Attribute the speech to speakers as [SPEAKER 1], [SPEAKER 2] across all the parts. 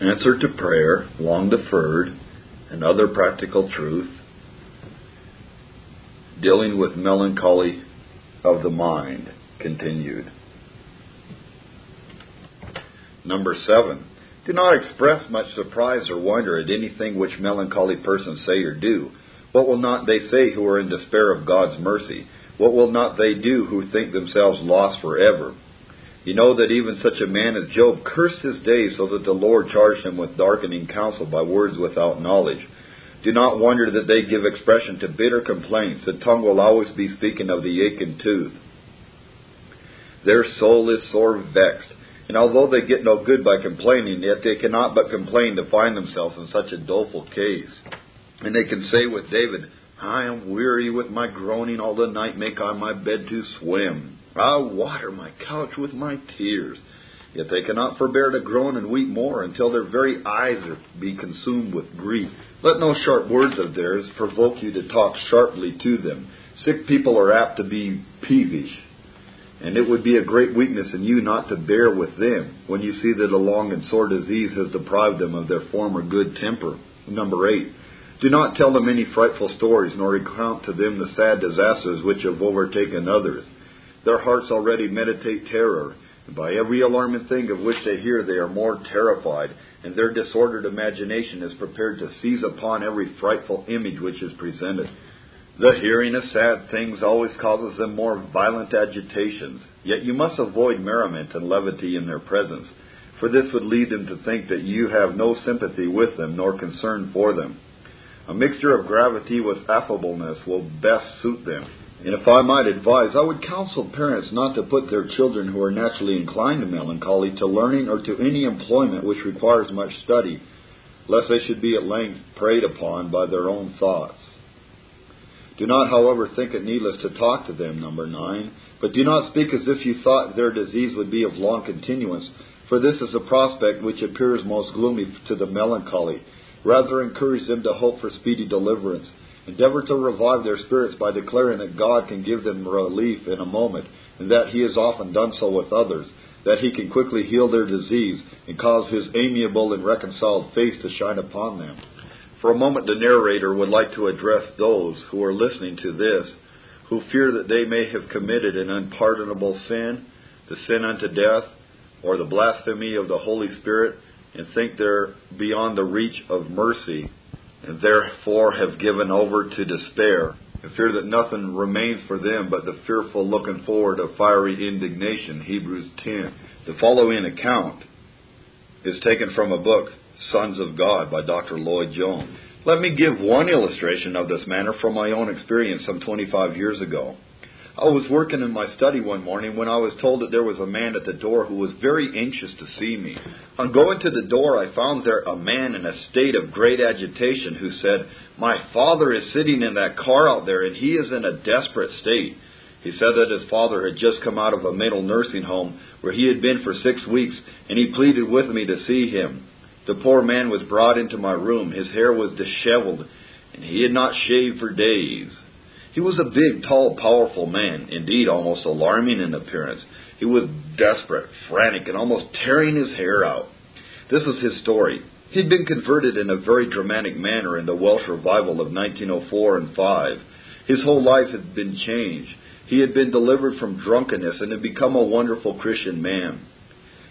[SPEAKER 1] answer to prayer, long deferred, and other practical truth, dealing with melancholy of the mind, continued. Number seven, do not express much surprise or wonder at anything which melancholy persons say or do. What will not they say who are in despair of God's mercy? What will not they do who think themselves lost forever? You know that even such a man as Job cursed his days so that the Lord charged him with darkening counsel by words without knowledge. Do not wonder that they give expression to bitter complaints. The tongue will always be speaking of the aching tooth. Their soul is sore vexed, and although they get no good by complaining, yet they cannot but complain to find themselves in such a doleful case. And they can say with David, I am weary with my groaning all the night, make I my bed to swim. I water my couch with my tears. Yet they cannot forbear to groan and weep more until their very eyes are be consumed with grief. Let no sharp words of theirs provoke you to talk sharply to them. Sick people are apt to be peevish, and it would be a great weakness in you not to bear with them when you see that a long and sore disease has deprived them of their former good temper. Number eight. Do not tell them any frightful stories, nor recount to them the sad disasters which have overtaken others. Their hearts already meditate terror, and by every alarming thing of which they hear they are more terrified, and their disordered imagination is prepared to seize upon every frightful image which is presented. The hearing of sad things always causes them more violent agitations, yet you must avoid merriment and levity in their presence, for this would lead them to think that you have no sympathy with them nor concern for them. A mixture of gravity with affableness will best suit them. And if I might advise, I would counsel parents not to put their children who are naturally inclined to melancholy to learning or to any employment which requires much study, lest they should be at length preyed upon by their own thoughts. Do not, however, think it needless to talk to them, number nine, but do not speak as if you thought their disease would be of long continuance, for this is a prospect which appears most gloomy to the melancholy Rather, encourage them to hope for speedy deliverance. Endeavor to revive their spirits by declaring that God can give them relief in a moment, and that He has often done so with others, that He can quickly heal their disease and cause His amiable and reconciled face to shine upon them. For a moment, the narrator would like to address those who are listening to this, who fear that they may have committed an unpardonable sin, the sin unto death, or the blasphemy of the Holy Spirit, and think they're beyond the reach of mercy, and therefore have given over to despair, and fear that nothing remains for them but the fearful looking forward of fiery indignation. Hebrews 10. The following account is taken from a book, Sons of God, by Dr. Lloyd Jones. Let me give one illustration of this manner from my own experience some 25 years ago. I was working in my study one morning when I was told that there was a man at the door who was very anxious to see me. On going to the door, I found there a man in a state of great agitation who said, My father is sitting in that car out there and he is in a desperate state. He said that his father had just come out of a mental nursing home where he had been for six weeks and he pleaded with me to see him. The poor man was brought into my room. His hair was disheveled and he had not shaved for days. He was a big, tall, powerful man, indeed almost alarming in appearance. He was desperate, frantic, and almost tearing his hair out. This was his story. He had been converted in a very dramatic manner in the Welsh revival of 1904 and 5. His whole life had been changed. He had been delivered from drunkenness and had become a wonderful Christian man.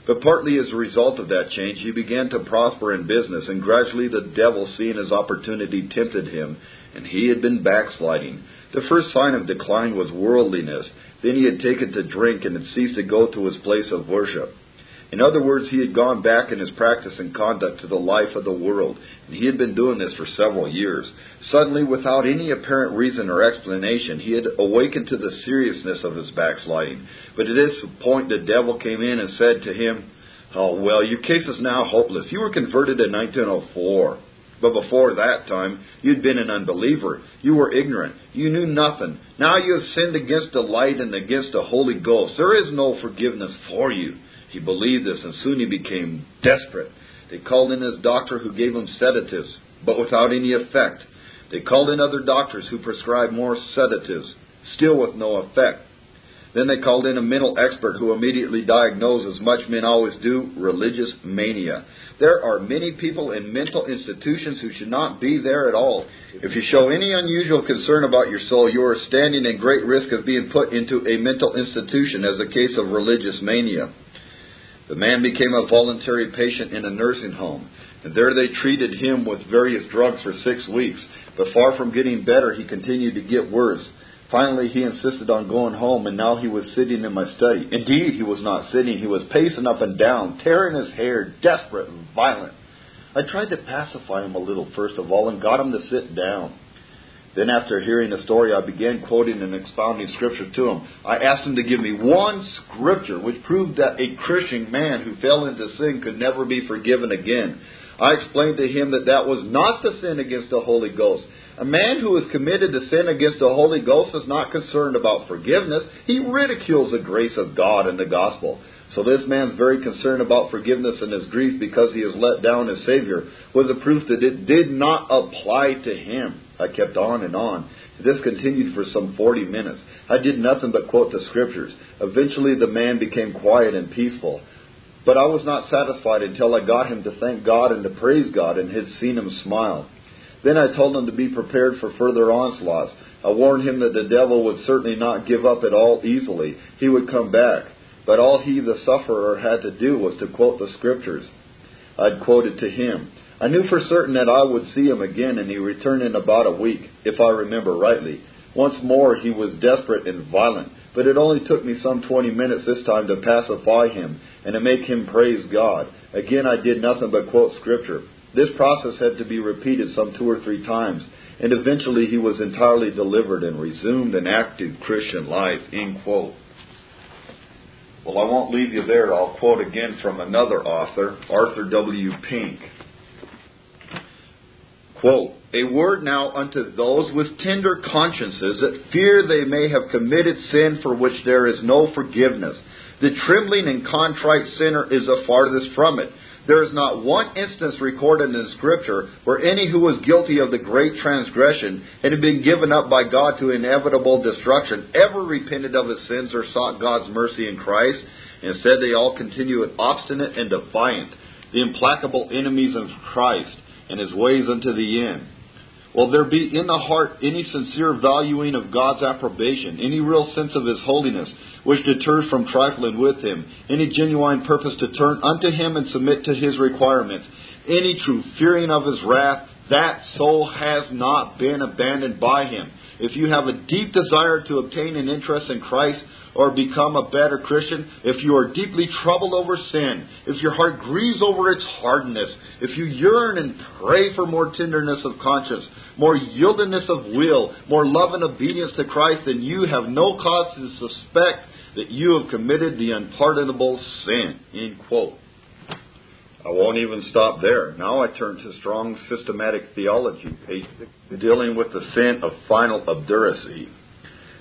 [SPEAKER 1] But partly as a result of that change, he began to prosper in business, and gradually the devil, seeing his opportunity, tempted him, and he had been backsliding. The first sign of decline was worldliness. Then he had taken to drink and had ceased to go to his place of worship. In other words, he had gone back in his practice and conduct to the life of the world, and he had been doing this for several years. Suddenly, without any apparent reason or explanation, he had awakened to the seriousness of his backsliding. But at this point, the devil came in and said to him, Oh, well, your case is now hopeless. You were converted in 1904. But before that time, you'd been an unbeliever. You were ignorant. You knew nothing. Now you have sinned against the light and against the Holy Ghost. There is no forgiveness for you. He believed this, and soon he became desperate. They called in his doctor who gave him sedatives, but without any effect. They called in other doctors who prescribed more sedatives, still with no effect. Then they called in a mental expert who immediately diagnosed, as much men always do, religious mania. There are many people in mental institutions who should not be there at all. If you show any unusual concern about your soul, you are standing in great risk of being put into a mental institution as a case of religious mania. The man became a voluntary patient in a nursing home, and there they treated him with various drugs for six weeks. But far from getting better, he continued to get worse. Finally, he insisted on going home, and now he was sitting in my study. Indeed, he was not sitting. He was pacing up and down, tearing his hair, desperate and violent. I tried to pacify him a little, first of all, and got him to sit down. Then, after hearing the story, I began quoting and expounding scripture to him. I asked him to give me one scripture which proved that a Christian man who fell into sin could never be forgiven again. I explained to him that that was not the sin against the Holy Ghost. A man who has committed the sin against the Holy Ghost is not concerned about forgiveness. He ridicules the grace of God and the gospel. So this man's very concerned about forgiveness and his grief because he has let down his Savior was a proof that it did not apply to him. I kept on and on. This continued for some 40 minutes. I did nothing but quote the scriptures. Eventually the man became quiet and peaceful. But I was not satisfied until I got him to thank God and to praise God and had seen him smile. Then I told him to be prepared for further onslaughts. I warned him that the devil would certainly not give up at all easily. He would come back. But all he, the sufferer, had to do was to quote the scriptures. I'd quoted to him. I knew for certain that I would see him again, and he returned in about a week, if I remember rightly. Once more he was desperate and violent, but it only took me some twenty minutes this time to pacify him and to make him praise God. Again I did nothing but quote scripture. This process had to be repeated some two or three times, and eventually he was entirely delivered and resumed an active Christian life. End quote. Well, I won't leave you there. I'll quote again from another author, Arthur W. Pink. Quote, A word now unto those with tender consciences that fear they may have committed sin for which there is no forgiveness. The trembling and contrite sinner is the farthest from it there is not one instance recorded in Scripture where any who was guilty of the great transgression and had been given up by God to inevitable destruction ever repented of his sins or sought God's mercy in Christ. Instead, they all continued obstinate and defiant, the implacable enemies of Christ and his ways unto the end. Will there be in the heart any sincere valuing of God's approbation, any real sense of His holiness, which deters from trifling with Him, any genuine purpose to turn unto Him and submit to His requirements, any true fearing of His wrath, that soul has not been abandoned by Him. If you have a deep desire to obtain an interest in Christ, or become a better Christian, if you are deeply troubled over sin, if your heart grieves over its hardness, if you yearn and pray for more tenderness of conscience, more yieldedness of will, more love and obedience to Christ, then you have no cause to suspect that you have committed the unpardonable sin. End quote. I won't even stop there. Now I turn to strong systematic theology, dealing with the sin of final obduracy.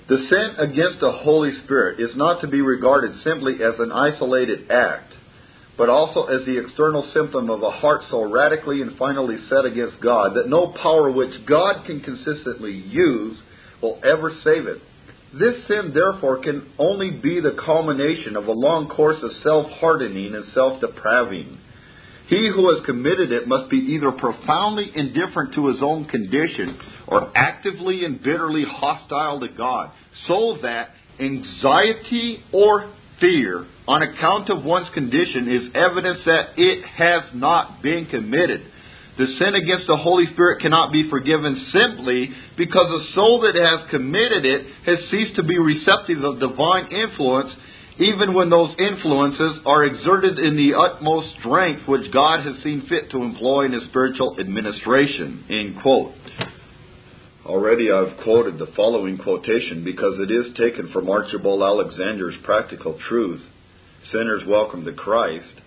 [SPEAKER 1] The sin against the Holy Spirit is not to be regarded simply as an isolated act, but also as the external symptom of a heart so radically and finally set against God that no power which God can consistently use will ever save it. This sin, therefore, can only be the culmination of a long course of self hardening and self depraving. He who has committed it must be either profoundly indifferent to his own condition or actively and bitterly hostile to God, so that anxiety or fear on account of one's condition is evidence that it has not been committed. The sin against the Holy Spirit cannot be forgiven simply because the soul that has committed it has ceased to be receptive of divine influence even when those influences are exerted in the utmost strength which God has seen fit to employ in his spiritual administration. End quote. Already I've quoted the following quotation because it is taken from Archibald Alexander's Practical Truth Sinners Welcome to Christ.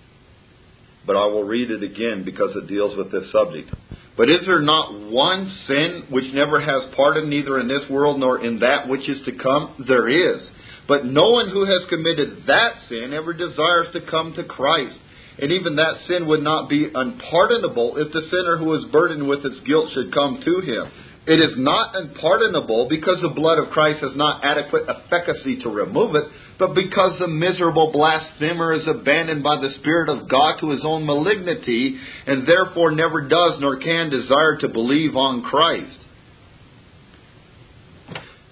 [SPEAKER 1] But I will read it again because it deals with this subject. But is there not one sin which never has pardon, neither in this world nor in that which is to come? There is. But no one who has committed that sin ever desires to come to Christ. And even that sin would not be unpardonable if the sinner who is burdened with its guilt should come to him. It is not unpardonable because the blood of Christ has not adequate efficacy to remove it, but because the miserable blasphemer is abandoned by the Spirit of God to his own malignity, and therefore never does nor can desire to believe on Christ.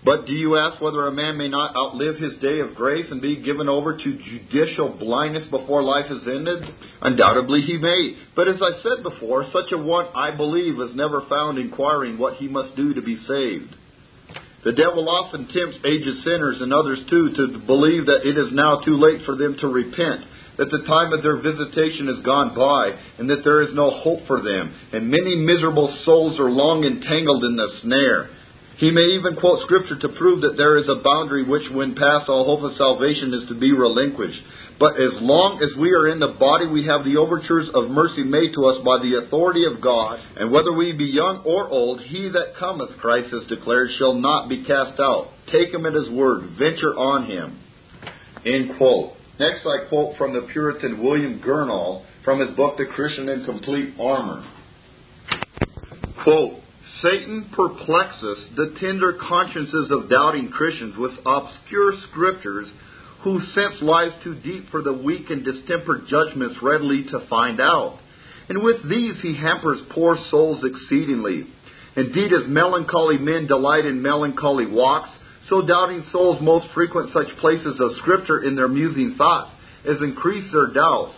[SPEAKER 1] But do you ask whether a man may not outlive his day of grace and be given over to judicial blindness before life is ended? Undoubtedly he may. But as I said before, such a one, I believe, is never found inquiring what he must do to be saved. The devil often tempts aged sinners and others too to believe that it is now too late for them to repent, that the time of their visitation has gone by, and that there is no hope for them, and many miserable souls are long entangled in the snare. He may even quote Scripture to prove that there is a boundary which, when passed, all hope of salvation is to be relinquished. But as long as we are in the body, we have the overtures of mercy made to us by the authority of God. And whether we be young or old, he that cometh, Christ has declared, shall not be cast out. Take him at his word. Venture on him. End quote. Next, I quote from the Puritan William Gurnall from his book, The Christian in Complete Armor. Quote, Satan perplexes the tender consciences of doubting Christians with obscure scriptures whose sense lies too deep for the weak and distempered judgments readily to find out. And with these he hampers poor souls exceedingly. Indeed, as melancholy men delight in melancholy walks, so doubting souls most frequent such places of Scripture in their musing thoughts, as increase their doubts.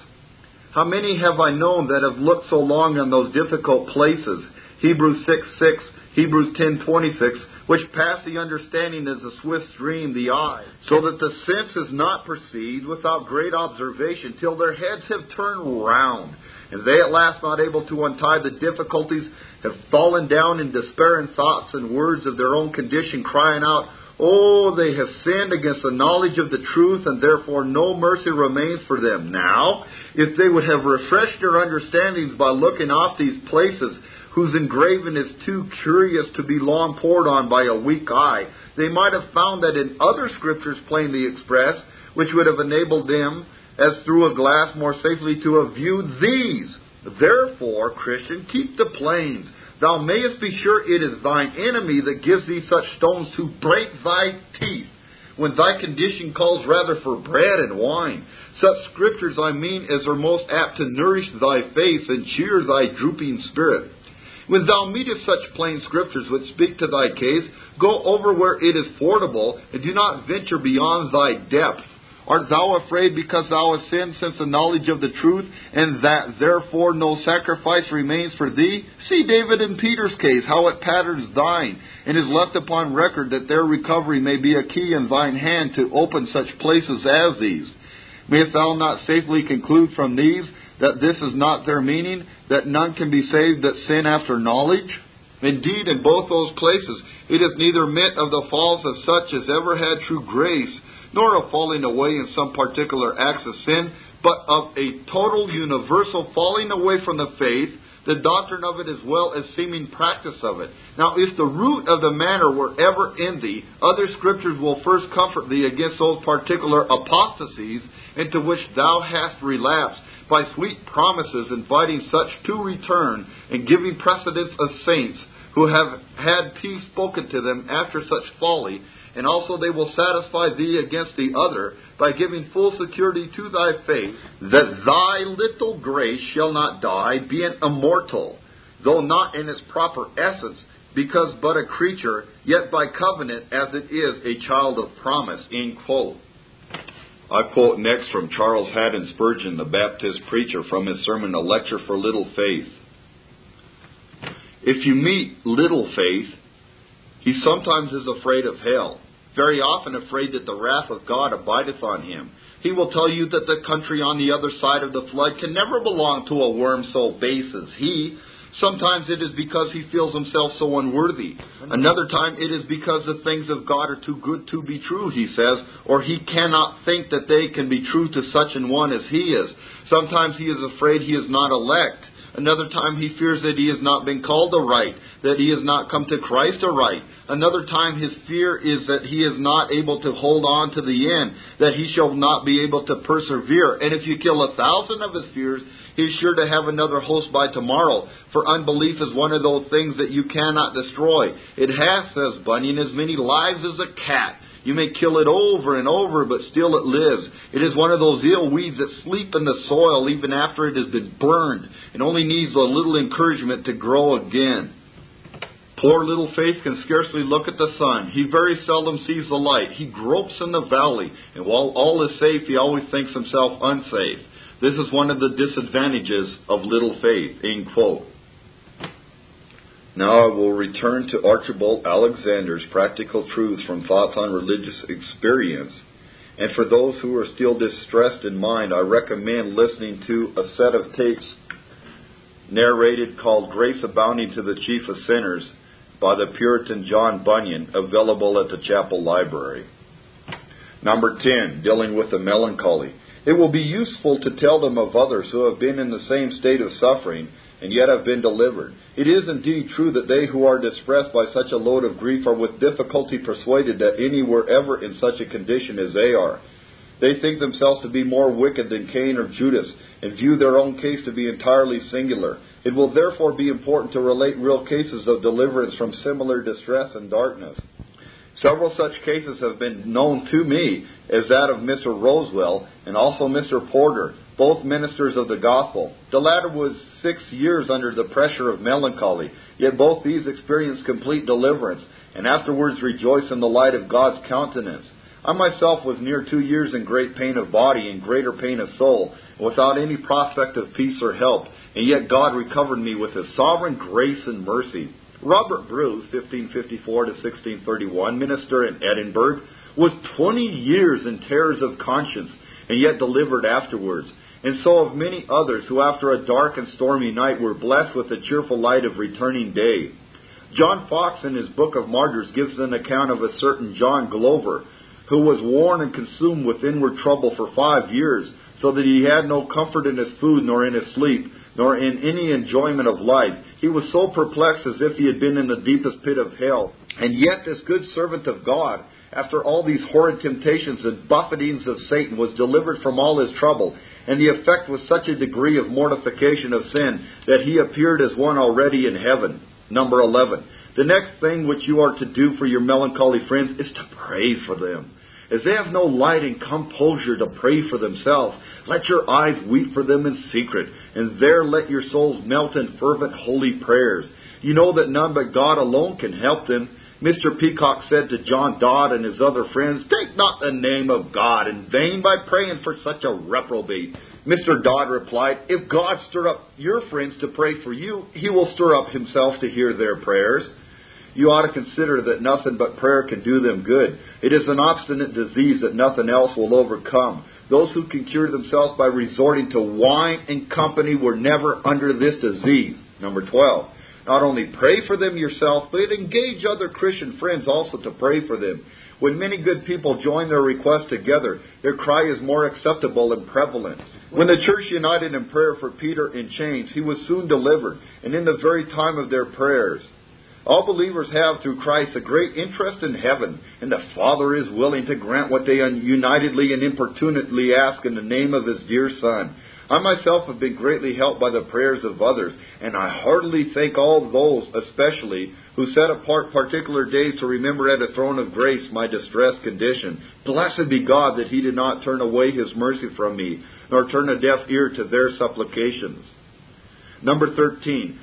[SPEAKER 1] How many have I known that have looked so long on those difficult places, Hebrews 6 6, Hebrews ten twenty six, which pass the understanding as a swift stream the eye, so that the sense is not perceived without great observation, till their heads have turned round, and they at last not able to untie the difficulties, have fallen down in despair in thoughts and words of their own condition, crying out, Oh, they have sinned against the knowledge of the truth, and therefore no mercy remains for them. Now, if they would have refreshed their understandings by looking off these places, whose engraving is too curious to be long pored on by a weak eye, they might have found that in other scriptures plainly expressed, which would have enabled them, as through a glass, more safely to have viewed these. Therefore, Christian, keep the plains. Thou mayest be sure it is thine enemy that gives thee such stones to break thy teeth, when thy condition calls rather for bread and wine. Such scriptures, I mean, as are most apt to nourish thy faith and cheer thy drooping spirit. When thou meetest such plain scriptures which speak to thy case, go over where it is fordable, and do not venture beyond thy depth. Art thou afraid because thou hast sinned since the knowledge of the truth, and that therefore no sacrifice remains for thee? See David and Peter's case, how it patterns thine, and is left upon record that their recovery may be a key in thine hand to open such places as these. Mayest thou not safely conclude from these that this is not their meaning, that none can be saved that sin after knowledge? Indeed, in both those places, it is neither meant of the falls of such as ever had true grace, nor of falling away in some particular acts of sin, but of a total universal falling away from the faith, the doctrine of it as well as seeming practice of it. Now, if the root of the matter were ever in thee, other scriptures will first comfort thee against those particular apostasies into which thou hast relapsed, by sweet promises inviting such to return and giving precedence of saints who have had peace spoken to them after such folly, and also they will satisfy thee against the other by giving full security to thy faith, that thy little grace shall not die, being immortal, though not in its proper essence, because but a creature, yet by covenant as it is a child of promise. End quote. I quote next from Charles Haddon Spurgeon, the Baptist preacher, from his sermon, A Lecture for Little Faith. If you meet little faith, he sometimes is afraid of hell, very often afraid that the wrath of God abideth on him. He will tell you that the country on the other side of the flood can never belong to a worm so base as he, Sometimes it is because he feels himself so unworthy. Another time it is because the things of God are too good to be true, he says, or he cannot think that they can be true to such an one as he is. Sometimes he is afraid he is not elect.
[SPEAKER 2] Another time he fears that he has not been called aright, that he has not come to Christ aright. Another time his fear is that he is not able to hold on to the end, that he shall not be able to persevere. And if you kill a thousand of his fears, he's sure to have another host by tomorrow. For unbelief is one of those things that you cannot destroy. It has, says Bunyan, as many lives as a cat. You may kill it over and over, but still it lives. It is one of those ill weeds that sleep in the soil even after it has been burned and only needs a little encouragement to grow again. Poor little Faith can scarcely look at the sun. He very seldom sees the light. He gropes in the valley, and while all is safe, he always thinks himself unsafe. This is one of the disadvantages of little faith. End quote.
[SPEAKER 1] Now I will return to Archibald Alexander's practical truths from thoughts on religious experience. And for those who are still distressed in mind, I recommend listening to a set of tapes narrated called Grace Abounding to the Chief of Sinners by the Puritan John Bunyan, available at the chapel library. Number 10, dealing with the melancholy. It will be useful to tell them of others who have been in the same state of suffering and yet have been delivered. It is indeed true that they who are distressed by such a load of grief are with difficulty persuaded that any were ever in such a condition as they are. They think themselves to be more wicked than Cain or Judas, and view their own case to be entirely singular. It will therefore be important to relate real cases of deliverance from similar distress and darkness. Several such cases have been known to me, as that of Mr. Rosewell and also Mr. Porter, both ministers of the gospel. The latter was six years under the pressure of melancholy, yet both these experienced complete deliverance, and afterwards rejoiced in the light of God's countenance. I myself was near two years in great pain of body and greater pain of soul, without any prospect of peace or help, and yet God recovered me with His sovereign grace and mercy. Robert Bruce, 1554 to 1631, minister in Edinburgh, was 20 years in terrors of conscience, and yet delivered afterwards. And so of many others who, after a dark and stormy night, were blessed with the cheerful light of returning day. John Fox in his Book of Martyrs, gives an account of a certain John Glover, who was worn and consumed with inward trouble for five years, so that he had no comfort in his food, nor in his sleep, nor in any enjoyment of life. He was so perplexed as if he had been in the deepest pit of hell. And yet, this good servant of God, after all these horrid temptations and buffetings of Satan, was delivered from all his trouble. And the effect was such a degree of mortification of sin that he appeared as one already in heaven. Number 11. The next thing which you are to do for your melancholy friends is to pray for them. As they have no light and composure to pray for themselves, let your eyes weep for them in secret, and there let your souls melt in fervent holy prayers. You know that none but God alone can help them. Mr. Peacock said to John Dod and his other friends, Take not the name of God in vain by praying for such a reprobate. Mr. Dod replied, If God stir up your friends to pray for you, he will stir up himself to hear their prayers you ought to consider that nothing but prayer can do them good. It is an obstinate disease that nothing else will overcome. Those who can cure themselves by resorting to wine and company were never under this disease. Number 12. Not only pray for them yourself, but engage other Christian friends also to pray for them. When many good people join their requests together, their cry is more acceptable and prevalent. When the church united in prayer for Peter in chains, he was soon delivered, and in the very time of their prayers, all believers have through Christ a great interest in heaven, and the Father is willing to grant what they unitedly and importunately ask in the name of His dear Son. I myself have been greatly helped by the prayers of others, and I heartily thank all those, especially, who set apart particular days to remember at the throne of grace my distressed condition. Blessed be God that He did not turn away His mercy from me, nor turn a deaf ear to their supplications. Number 13.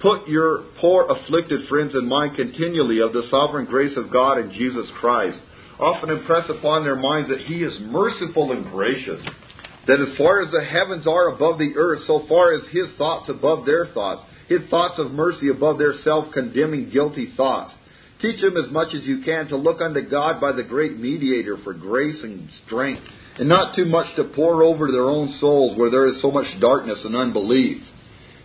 [SPEAKER 1] Put your poor afflicted friends in mind continually of the sovereign grace of God in Jesus Christ. Often impress upon their minds that He is merciful and gracious. That as far as the heavens are above the earth, so far as His thoughts above their thoughts. His thoughts of mercy above their self condemning, guilty thoughts. Teach them as much as you can to look unto God by the great mediator for grace and strength, and not too much to pour over their own souls where there is so much darkness and unbelief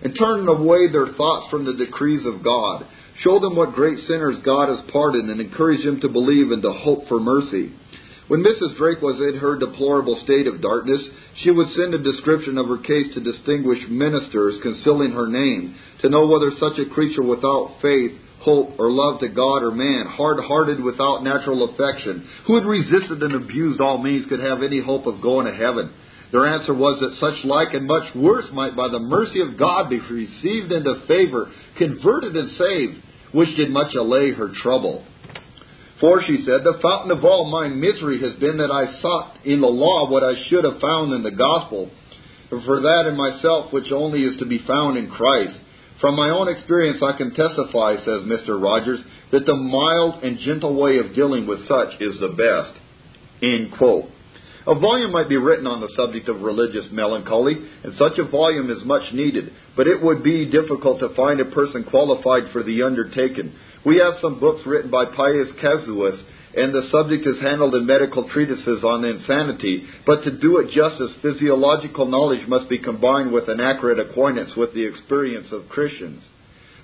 [SPEAKER 1] and turn away their thoughts from the decrees of God. Show them what great sinners God has pardoned and encourage them to believe and to hope for mercy. When Mrs. Drake was in her deplorable state of darkness, she would send a description of her case to distinguished ministers concealing her name, to know whether such a creature without faith, hope, or love to God or man, hard hearted without natural affection, who had resisted and abused all means, could have any hope of going to heaven. Their answer was that such like and much worse might by the mercy of God be received into favor, converted and saved, which did much allay her trouble. For, she said, the fountain of all my misery has been that I sought in the law what I should have found in the gospel. For that in myself which only is to be found in Christ. From my own experience I can testify, says Mr. Rogers, that the mild and gentle way of dealing with such is the best. End quote. A volume might be written on the subject of religious melancholy, and such a volume is much needed, but it would be difficult to find a person qualified for the undertaking. We have some books written by pious casuists, and the subject is handled in medical treatises on insanity, but to do it justice, physiological knowledge must be combined with an accurate acquaintance with the experience of Christians.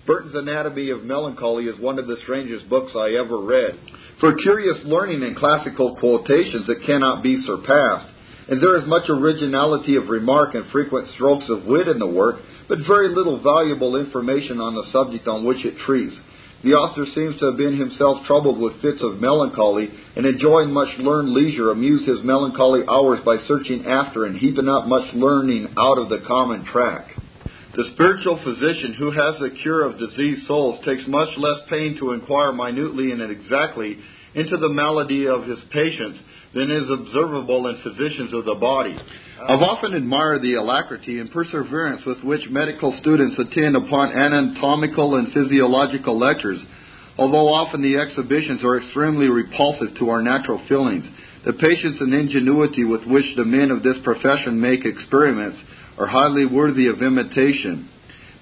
[SPEAKER 1] Burton's Anatomy of Melancholy is one of the strangest books I ever read. For curious learning and classical quotations, it cannot be surpassed. And there is much originality of remark and frequent strokes of wit in the work, but very little valuable information on the subject on which it treats. The author seems to have been himself troubled with fits of melancholy, and enjoying much learned leisure, amused his melancholy hours by searching after and heaping up much learning out of the common track. The spiritual physician who has the cure of diseased souls takes much less pain to inquire minutely and exactly into the malady of his patients than is observable in physicians of the body. I've often admired the alacrity and perseverance with which medical students attend upon anatomical and physiological lectures, although often the exhibitions are extremely repulsive to our natural feelings. The patience and ingenuity with which the men of this profession make experiments are highly worthy of imitation.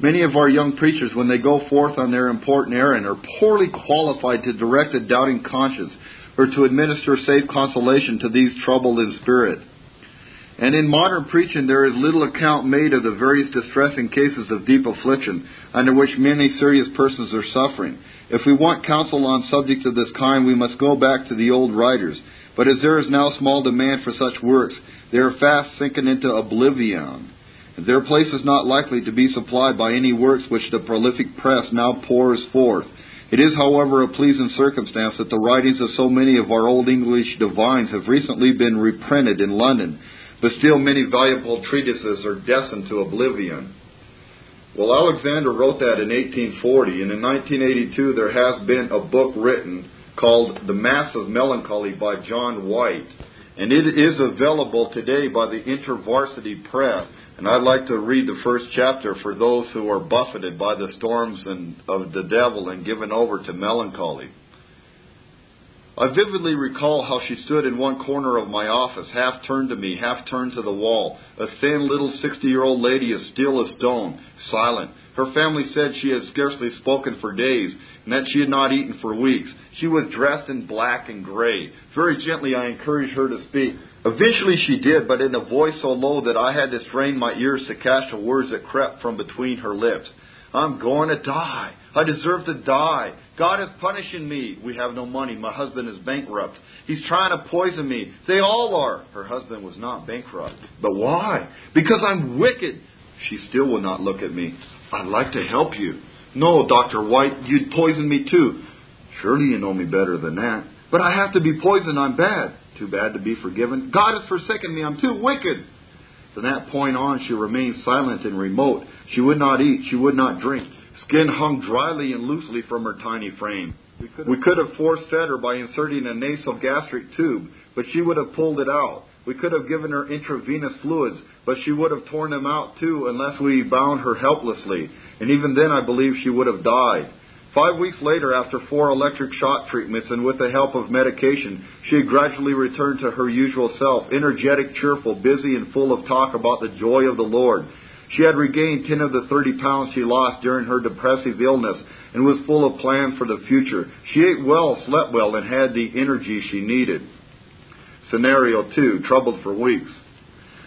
[SPEAKER 1] Many of our young preachers, when they go forth on their important errand, are poorly qualified to direct a doubting conscience or to administer safe consolation to these troubled in spirit. And in modern preaching, there is little account made of the various distressing cases of deep affliction under which many serious persons are suffering. If we want counsel on subjects of this kind, we must go back to the old writers. But as there is now small demand for such works, they are fast sinking into oblivion. Their place is not likely to be supplied by any works which the prolific press now pours forth. It is, however, a pleasing circumstance that the writings of so many of our old English divines have recently been reprinted in London, but still many valuable treatises are destined to oblivion. Well, Alexander wrote that in 1840, and in 1982 there has been a book written called The Masks of Melancholy by John White, and it is available today by the InterVarsity Press. And I'd like to read the first chapter for those who are buffeted by the storms and, of the devil and given over to melancholy. I vividly recall how she stood in one corner of my office, half turned to me, half turned to the wall, a thin little 60 year old lady as still as stone, silent. Her family said she had scarcely spoken for days, and that she had not eaten for weeks. She was dressed in black and gray. Very gently I encouraged her to speak. Eventually she did, but in a voice so low that I had to strain my ears to catch the words that crept from between her lips. I'm going to die. I deserve to die. God is punishing me. We have no money. My husband is bankrupt. He's trying to poison me. They all are. Her husband was not bankrupt. But why? Because I'm wicked. She still will not look at me. I'd like to help you. No, Dr. White, you'd poison me too. Surely you know me better than that. But I have to be poisoned. I'm bad. Too bad to be forgiven. God has forsaken me. I'm too wicked. From that point on, she remained silent and remote. She would not eat. She would not drink. Skin hung dryly and loosely from her tiny frame. We could have force fed her by inserting a nasogastric tube, but she would have pulled it out. We could have given her intravenous fluids, but she would have torn them out too unless we bound her helplessly. And even then, I believe she would have died. Five weeks later, after four electric shock treatments and with the help of medication, she had gradually returned to her usual self, energetic, cheerful, busy, and full of talk about the joy of the Lord. She had regained 10 of the 30 pounds she lost during her depressive illness and was full of plans for the future. She ate well, slept well, and had the energy she needed. Scenario 2 Troubled for weeks.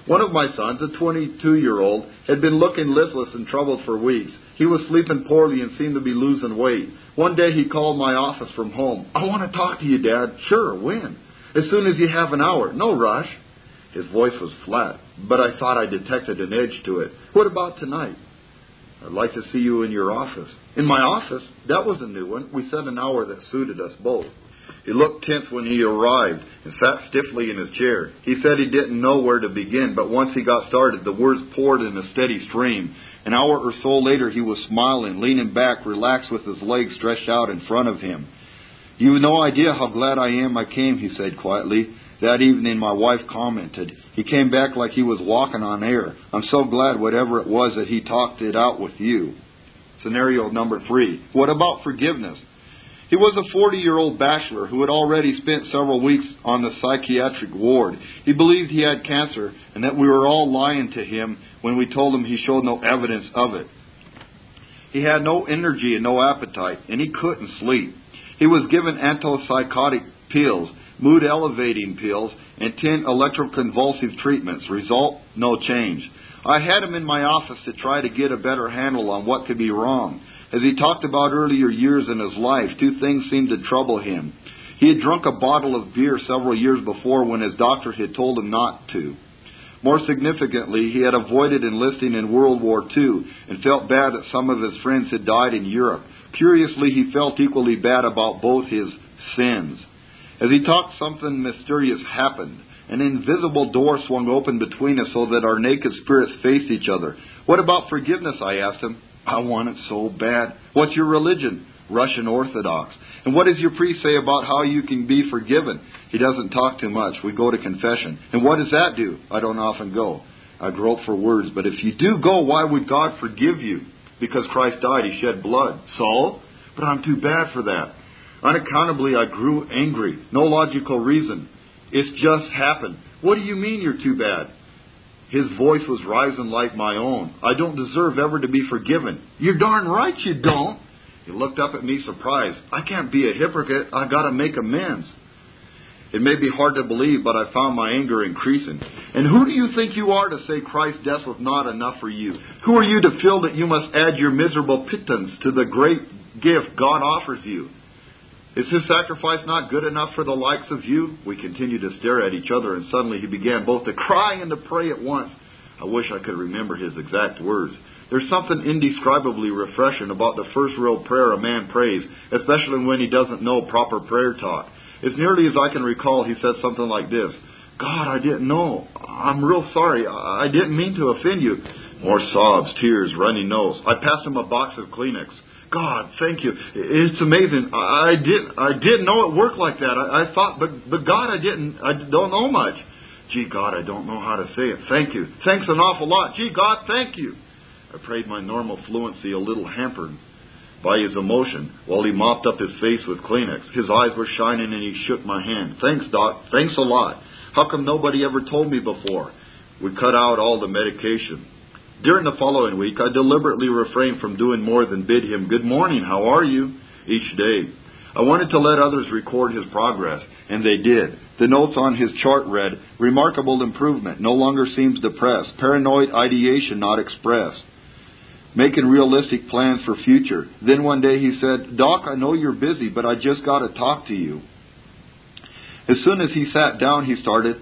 [SPEAKER 1] One of my sons, a 22 year old, had been looking listless and troubled for weeks. He was sleeping poorly and seemed to be losing weight. One day he called my office from home. I want to talk to you, Dad. Sure, when? As soon as you have an hour. No rush. His voice was flat, but I thought I detected an edge to it. What about tonight? I'd like to see you in your office. In my office? That was a new one. We set an hour that suited us both. He looked tense when he arrived and sat stiffly in his chair. He said he didn't know where to begin, but once he got started, the words poured in a steady stream. An hour or so later, he was smiling, leaning back, relaxed with his legs stretched out in front of him. You've no idea how glad I am I came, he said quietly. That evening, my wife commented. He came back like he was walking on air. I'm so glad whatever it was that he talked it out with you. Scenario number three. What about forgiveness? He was a 40 year old bachelor who had already spent several weeks on the psychiatric ward. He believed he had cancer and that we were all lying to him when we told him he showed no evidence of it. He had no energy and no appetite, and he couldn't sleep. He was given antipsychotic pills, mood elevating pills, and 10 electroconvulsive treatments. Result no change. I had him in my office to try to get a better handle on what could be wrong. As he talked about earlier years in his life, two things seemed to trouble him. He had drunk a bottle of beer several years before when his doctor had told him not to. More significantly, he had avoided enlisting in World War II and felt bad that some of his friends had died in Europe. Curiously, he felt equally bad about both his sins. As he talked, something mysterious happened. An invisible door swung open between us so that our naked spirits faced each other. What about forgiveness? I asked him. I want it so bad. What's your religion? Russian Orthodox. And what does your priest say about how you can be forgiven? He doesn't talk too much. We go to confession. And what does that do? I don't often go. I grope for words. But if you do go, why would God forgive you? Because Christ died, He shed blood. So? But I'm too bad for that. Unaccountably, I grew angry. No logical reason. It's just happened. What do you mean you're too bad? His voice was rising like my own. I don't deserve ever to be forgiven. You're darn right you don't. He looked up at me surprised. I can't be a hypocrite. I've gotta make amends. It may be hard to believe, but I found my anger increasing. And who do you think you are to say Christ's death was not enough for you? Who are you to feel that you must add your miserable pittance to the great gift God offers you? Is his sacrifice not good enough for the likes of you? We continued to stare at each other, and suddenly he began both to cry and to pray at once. I wish I could remember his exact words. There's something indescribably refreshing about the first real prayer a man prays, especially when he doesn't know proper prayer talk. As nearly as I can recall, he said something like this God, I didn't know. I'm real sorry. I didn't mean to offend you. More sobs, tears, runny nose. I passed him a box of Kleenex. God, thank you. It's amazing. I didn't I didn't know it worked like that. I, I thought, but but God, I didn't. I don't know much. Gee, God, I don't know how to say it. Thank you. Thanks an awful lot. Gee, God, thank you. I prayed my normal fluency a little hampered by his emotion while he mopped up his face with Kleenex. His eyes were shining and he shook my hand. Thanks, Doc. Thanks a lot. How come nobody ever told me before? We cut out all the medication. During the following week, I deliberately refrained from doing more than bid him, Good morning, how are you? each day. I wanted to let others record his progress, and they did. The notes on his chart read, Remarkable improvement, no longer seems depressed, paranoid ideation not expressed. Making realistic plans for future. Then one day he said, Doc, I know you're busy, but I just got to talk to you. As soon as he sat down, he started,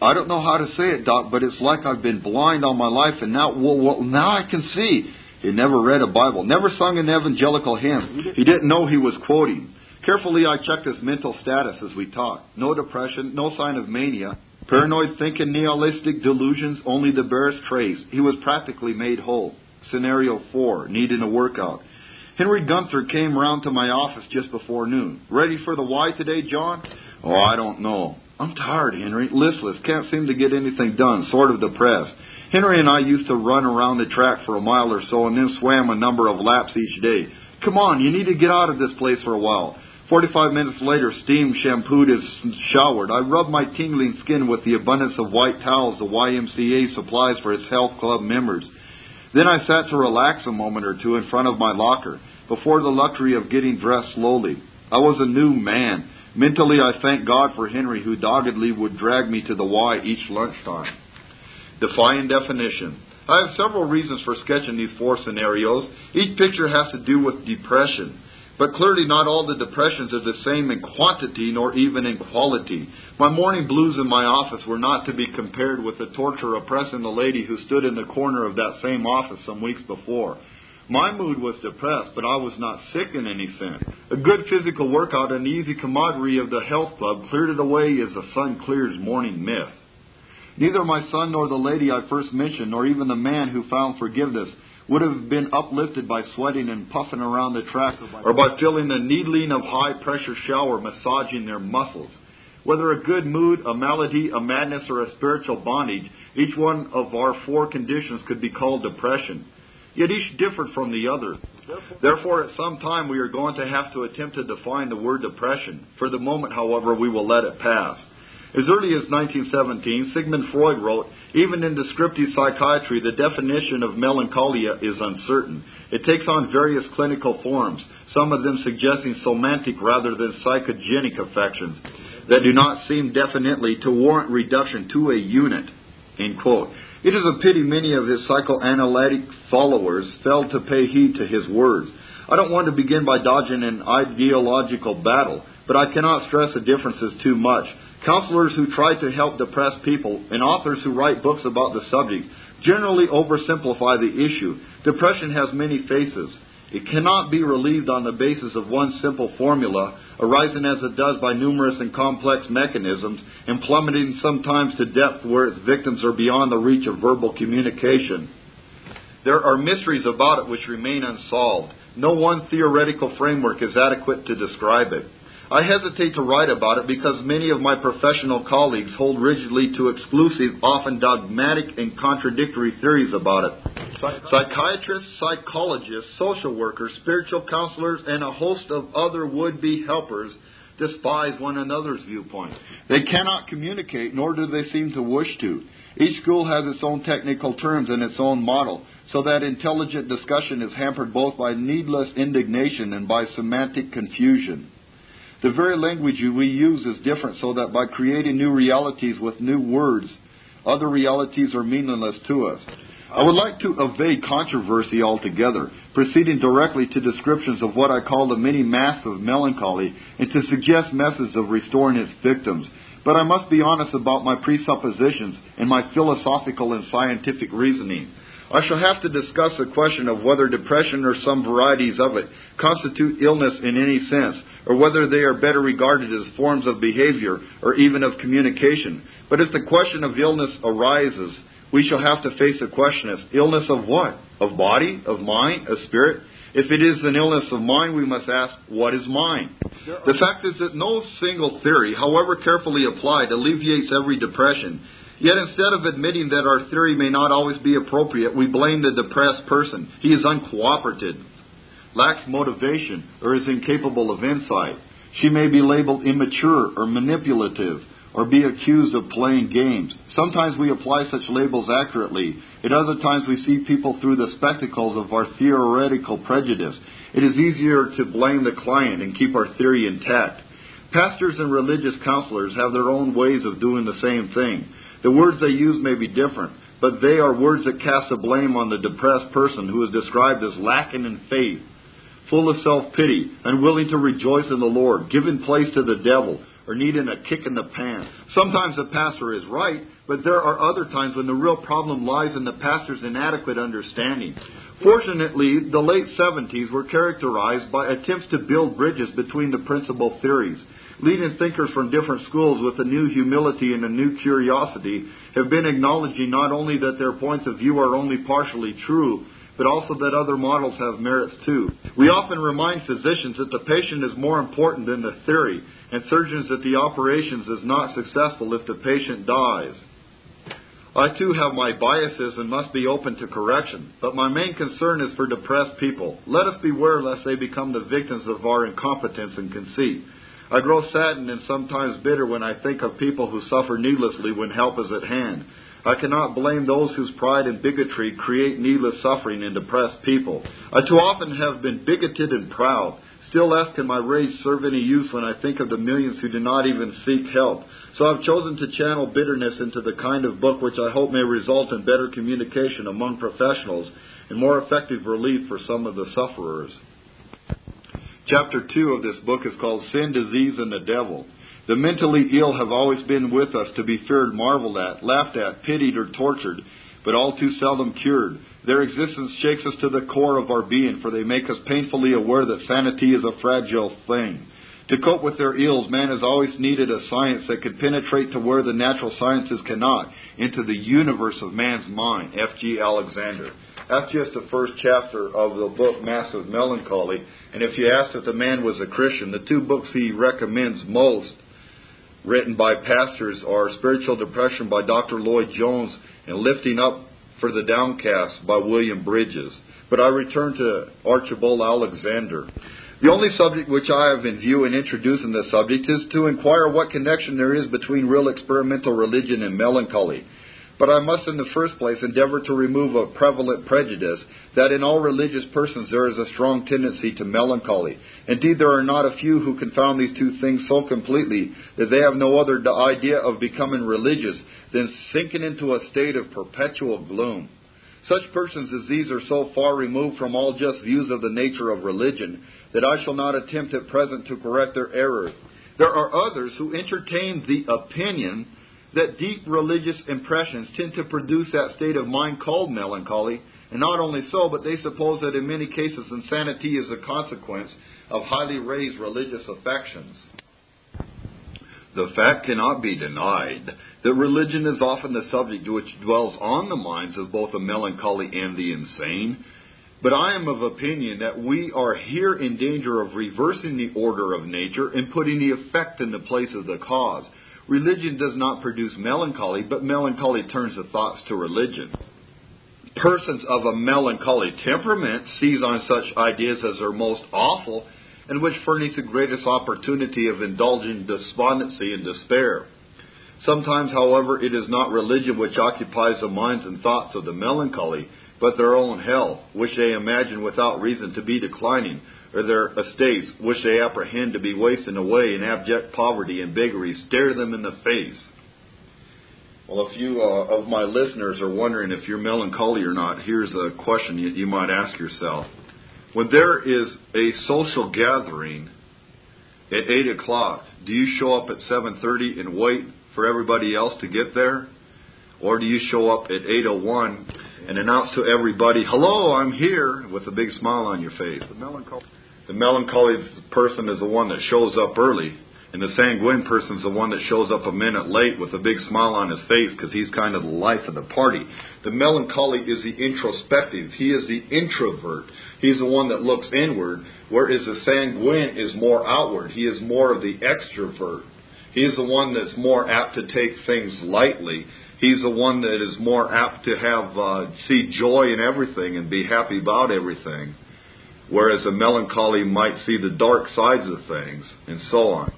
[SPEAKER 1] I don't know how to say it, Doc, but it's like I've been blind all my life, and now, well, well, now I can see. He never read a Bible, never sung an evangelical hymn. He didn't know he was quoting. Carefully, I checked his mental status as we talked. No depression, no sign of mania. Paranoid thinking, nihilistic delusions, only the barest trace. He was practically made whole. Scenario 4, needing a workout. Henry Gunther came round to my office just before noon. Ready for the Y today, John? Oh, I don't know. I'm tired, Henry. Listless. Can't seem to get anything done. Sort of depressed. Henry and I used to run around the track for a mile or so and then swam a number of laps each day. Come on, you need to get out of this place for a while. Forty-five minutes later, steam shampooed is showered. I rubbed my tingling skin with the abundance of white towels the YMCA supplies for its health club members. Then I sat to relax a moment or two in front of my locker, before the luxury of getting dressed slowly. I was a new man. Mentally, I thank God for Henry, who doggedly would drag me to the Y each lunchtime. Define definition. I have several reasons for sketching these four scenarios. Each picture has to do with depression. But clearly, not all the depressions are the same in quantity nor even in quality. My morning blues in my office were not to be compared with the torture oppressing the lady who stood in the corner of that same office some weeks before. My mood was depressed, but I was not sick in any sense. A good physical workout and the easy camaraderie of the health club cleared it away as the sun clears morning mist. Neither my son nor the lady I first mentioned, nor even the man who found forgiveness, would have been uplifted by sweating and puffing around the track or by feeling the needling of high pressure shower massaging their muscles. Whether a good mood, a malady, a madness, or a spiritual bondage, each one of our four conditions could be called depression. Yet each differed from the other. Therefore, at some time we are going to have to attempt to define the word depression. For the moment, however, we will let it pass. As early as 1917, Sigmund Freud wrote, even in descriptive psychiatry, the definition of melancholia is uncertain. It takes on various clinical forms, some of them suggesting somatic rather than psychogenic affections that do not seem definitely to warrant reduction to a unit. End quote. It is a pity many of his psychoanalytic followers failed to pay heed to his words. I don't want to begin by dodging an ideological battle, but I cannot stress the differences too much. Counselors who try to help depressed people and authors who write books about the subject generally oversimplify the issue. Depression has many faces. It cannot be relieved on the basis of one simple formula, arising as it does by numerous and complex mechanisms, and plummeting sometimes to depth where its victims are beyond the reach of verbal communication. There are mysteries about it which remain unsolved. No one theoretical framework is adequate to describe it. I hesitate to write about it because many of my professional colleagues hold rigidly to exclusive, often dogmatic and contradictory theories about it. Psychiatrists, psychologists, social workers, spiritual counselors, and a host of other would be helpers despise one another's viewpoint. They cannot communicate, nor do they seem to wish to. Each school has its own technical terms and its own model, so that intelligent discussion is hampered both by needless indignation and by semantic confusion. The very language we use is different so that by creating new realities with new words, other realities are meaningless to us. I would like to evade controversy altogether, proceeding directly to descriptions of what I call the many masks of melancholy and to suggest methods of restoring its victims. But I must be honest about my presuppositions and my philosophical and scientific reasoning. I shall have to discuss the question of whether depression or some varieties of it constitute illness in any sense, or whether they are better regarded as forms of behavior or even of communication. But if the question of illness arises, we shall have to face the question as illness of what? Of body? Of mind? Of spirit? If it is an illness of mind, we must ask, what is mind? The fact is that no single theory, however carefully applied, alleviates every depression. Yet instead of admitting that our theory may not always be appropriate, we blame the depressed person. He is uncooperative, lacks motivation, or is incapable of insight. She may be labeled immature or manipulative, or be accused of playing games. Sometimes we apply such labels accurately. At other times we see people through the spectacles of our theoretical prejudice. It is easier to blame the client and keep our theory intact. Pastors and religious counselors have their own ways of doing the same thing. The words they use may be different, but they are words that cast a blame on the depressed person who is described as lacking in faith, full of self pity, unwilling to rejoice in the Lord, giving place to the devil, or needing a kick in the pants. Sometimes the pastor is right, but there are other times when the real problem lies in the pastor's inadequate understanding. Fortunately, the late 70s were characterized by attempts to build bridges between the principal theories. Leading thinkers from different schools with a new humility and a new curiosity have been acknowledging not only that their points of view are only partially true, but also that other models have merits too. We often remind physicians that the patient is more important than the theory, and surgeons that the operations is not successful if the patient dies. I too have my biases and must be open to correction, but my main concern is for depressed people. Let us beware lest they become the victims of our incompetence and conceit. I grow saddened and sometimes bitter when I think of people who suffer needlessly when help is at hand. I cannot blame those whose pride and bigotry create needless suffering in depressed people. I too often have been bigoted and proud. Still less can my rage serve any use when I think of the millions who do not even seek help. So I've chosen to channel bitterness into the kind of book which I hope may result in better communication among professionals and more effective relief for some of the sufferers. Chapter 2 of this book is called Sin, Disease, and the Devil. The mentally ill have always been with us to be feared, marveled at, laughed at, pitied, or tortured, but all too seldom cured. Their existence shakes us to the core of our being, for they make us painfully aware that sanity is a fragile thing. To cope with their ills, man has always needed a science that could penetrate to where the natural sciences cannot, into the universe of man's mind. F.G. Alexander. That's just the first chapter of the book Masks of Melancholy. And if you asked if the man was a Christian, the two books he recommends most, written by pastors, are Spiritual Depression by Dr. Lloyd Jones and Lifting Up for the Downcast by William Bridges. But I return to Archibald Alexander. The only subject which I have in view in introducing this subject is to inquire what connection there is between real experimental religion and melancholy. But I must, in the first place, endeavor to remove a prevalent prejudice that in all religious persons there is a strong tendency to melancholy. Indeed, there are not a few who confound these two things so completely that they have no other idea of becoming religious than sinking into a state of perpetual gloom. Such persons as these are so far removed from all just views of the nature of religion that I shall not attempt at present to correct their error. There are others who entertain the opinion that deep religious impressions tend to produce that state of mind called melancholy, and not only so, but they suppose that in many cases insanity is a consequence of highly raised religious affections. The fact cannot be denied that religion is often the subject which dwells on the minds of both the melancholy and the insane. But I am of opinion that we are here in danger of reversing the order of nature and putting the effect in the place of the cause. Religion does not produce melancholy, but melancholy turns the thoughts to religion. Persons of a melancholy temperament seize on such ideas as are most awful and which furnish the greatest opportunity of indulging despondency and despair. Sometimes, however, it is not religion which occupies the minds and thoughts of the melancholy, but their own health, which they imagine without reason to be declining, or their estates, which they apprehend to be wasting away in abject poverty and beggary, stare them in the face. Well, if you uh, of my listeners are wondering if you're melancholy or not, here's a question you, you might ask yourself. When there is a social gathering at eight o'clock, do you show up at seven thirty and wait for everybody else to get there, or do you show up at eight o one and announce to everybody, "Hello, I'm here," with a big smile on your face? The melancholy, the melancholy person is the one that shows up early and the sanguine person is the one that shows up a minute late with a big smile on his face because he's kind of the life of the party. The melancholy is the introspective. He is the introvert. He's the one that looks inward, whereas the sanguine is more outward. He is more of the extrovert. He is the one that's more apt to take things lightly. He's the one that is more apt to have uh, see joy in everything and be happy about everything whereas a melancholy might see the dark sides of things, and so on.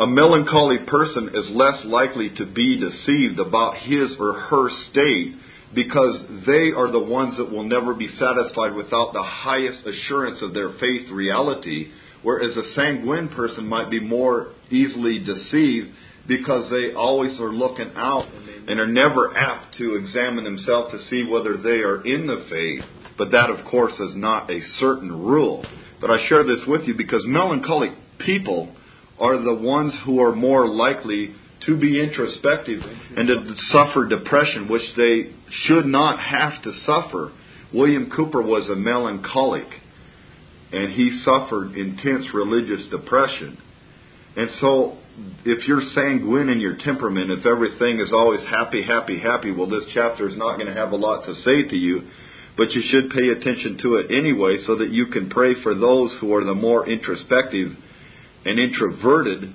[SPEAKER 1] A melancholy person is less likely to be deceived about his or her state because they are the ones that will never be satisfied without the highest assurance of their faith reality, whereas a sanguine person might be more easily deceived because they always are looking out and are never apt to examine themselves to see whether they are in the faith but that, of course, is not a certain rule. But I share this with you because melancholic people are the ones who are more likely to be introspective and to suffer depression, which they should not have to suffer. William Cowper was a melancholic, and he suffered intense religious depression. And so, if you're sanguine in your temperament, if everything is always happy, happy, happy, well, this chapter is not going to have a lot to say to you but you should pay attention to it anyway so that you can pray for those who are the more introspective and introverted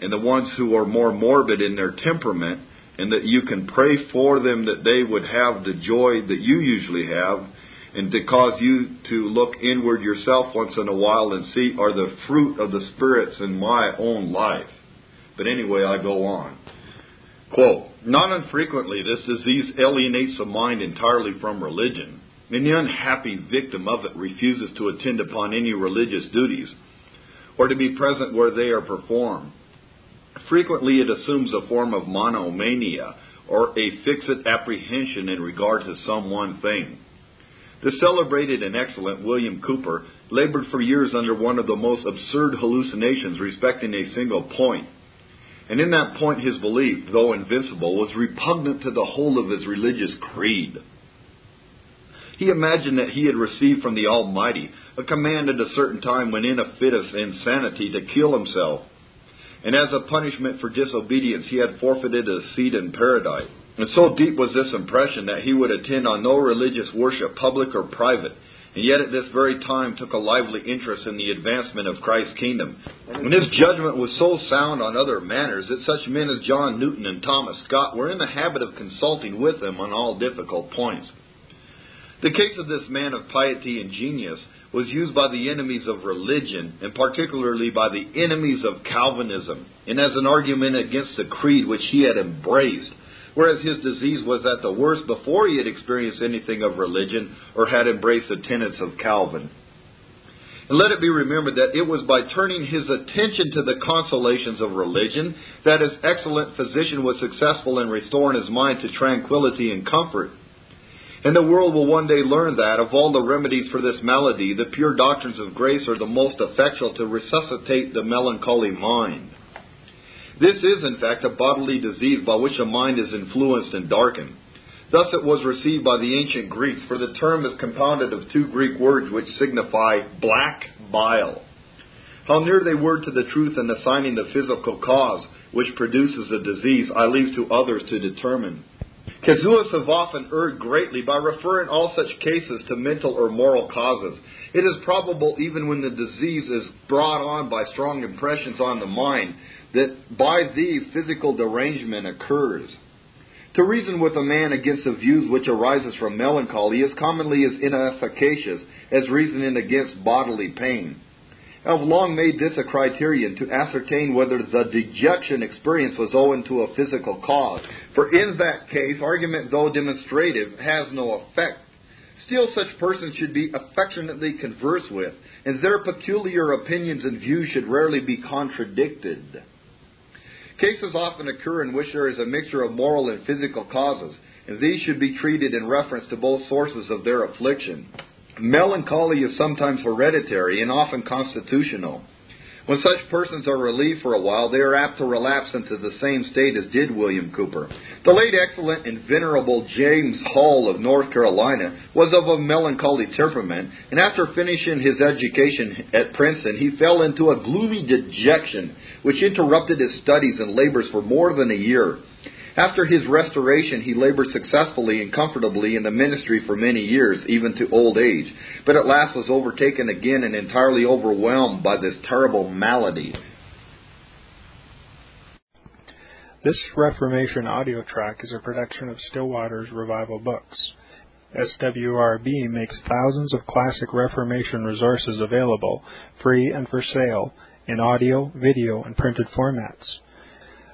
[SPEAKER 1] and the ones who are more morbid in their temperament and that you can pray for them that they would have the joy that you usually have and to cause you to look inward yourself once in a while and see are the fruit of the spirits in my own life. But anyway, I go on. Quote, not unfrequently this disease alienates the mind entirely from religion and the unhappy victim of it refuses to attend upon any religious duties or to be present where they are performed. Frequently, it assumes a form of monomania or a fixed apprehension in regard to some one thing. The celebrated and excellent William Cowper labored for years under one of the most absurd hallucinations respecting a single point. And in that point, his belief, though invincible, was repugnant to the whole of his religious creed. He imagined that he had received from the Almighty a command at a certain time when in a fit of insanity to kill himself. And as a punishment for disobedience, he had forfeited a seat in paradise. And so deep was this impression that he would attend on no religious worship, public or private, and yet at this very time took a lively interest in the advancement of Christ's kingdom. And his judgment was so sound on other matters that such men as John Newton and Thomas Scott were in the habit of consulting with him on all difficult points. The case of this man of piety and genius was used by the enemies of religion, and particularly by the enemies of Calvinism, and as an argument against the creed which he had embraced whereas his disease was at the worst before he had experienced anything of religion or had embraced the tenets of Calvin. And let it be remembered that it was by turning his attention to the consolations of religion that his excellent physician was successful in restoring his mind to tranquility and comfort. And the world will one day learn that, of all the remedies for this malady, the pure doctrines of grace are the most effectual to resuscitate the melancholy mind. This is, in fact, a bodily disease by which a mind is influenced and darkened. Thus it was received by the ancient Greeks, for the term is compounded of two Greek words which signify black bile. How near they were to the truth in assigning the physical cause which produces the disease, I leave to others to determine. Casuists have often erred greatly by referring all such cases to mental or moral causes. It is probable, even when the disease is brought on by strong impressions on the mind, that by thee physical derangement occurs. To reason with a man against the views which arises from melancholy is commonly as inefficacious as reasoning against bodily pain. Have long made this a criterion to ascertain whether the dejection experienced was owing to a physical cause. For in that case, argument, though demonstrative, has no effect. Still, such persons should be affectionately conversed with, and their peculiar opinions and views should rarely be contradicted. Cases often occur in which there is a mixture of moral and physical causes, and these should be treated in reference to both sources of their affliction. Melancholy is sometimes hereditary and often constitutional. When such persons are relieved for a while, they are apt to relapse into the same state as did William Cowper. The late excellent and venerable James Hall of North Carolina was of a melancholy temperament, and after finishing his education at Princeton, he fell into a gloomy dejection which interrupted his studies and labors for more than a year. After his restoration, he labored successfully and comfortably in the ministry for many years, even to old age, but at last was overtaken again and entirely overwhelmed by this terrible malady.
[SPEAKER 3] This Reformation audio track is a production of Still Waters Revival Books. SWRB makes thousands of classic Reformation resources available, free and for sale, in audio, video, and printed formats.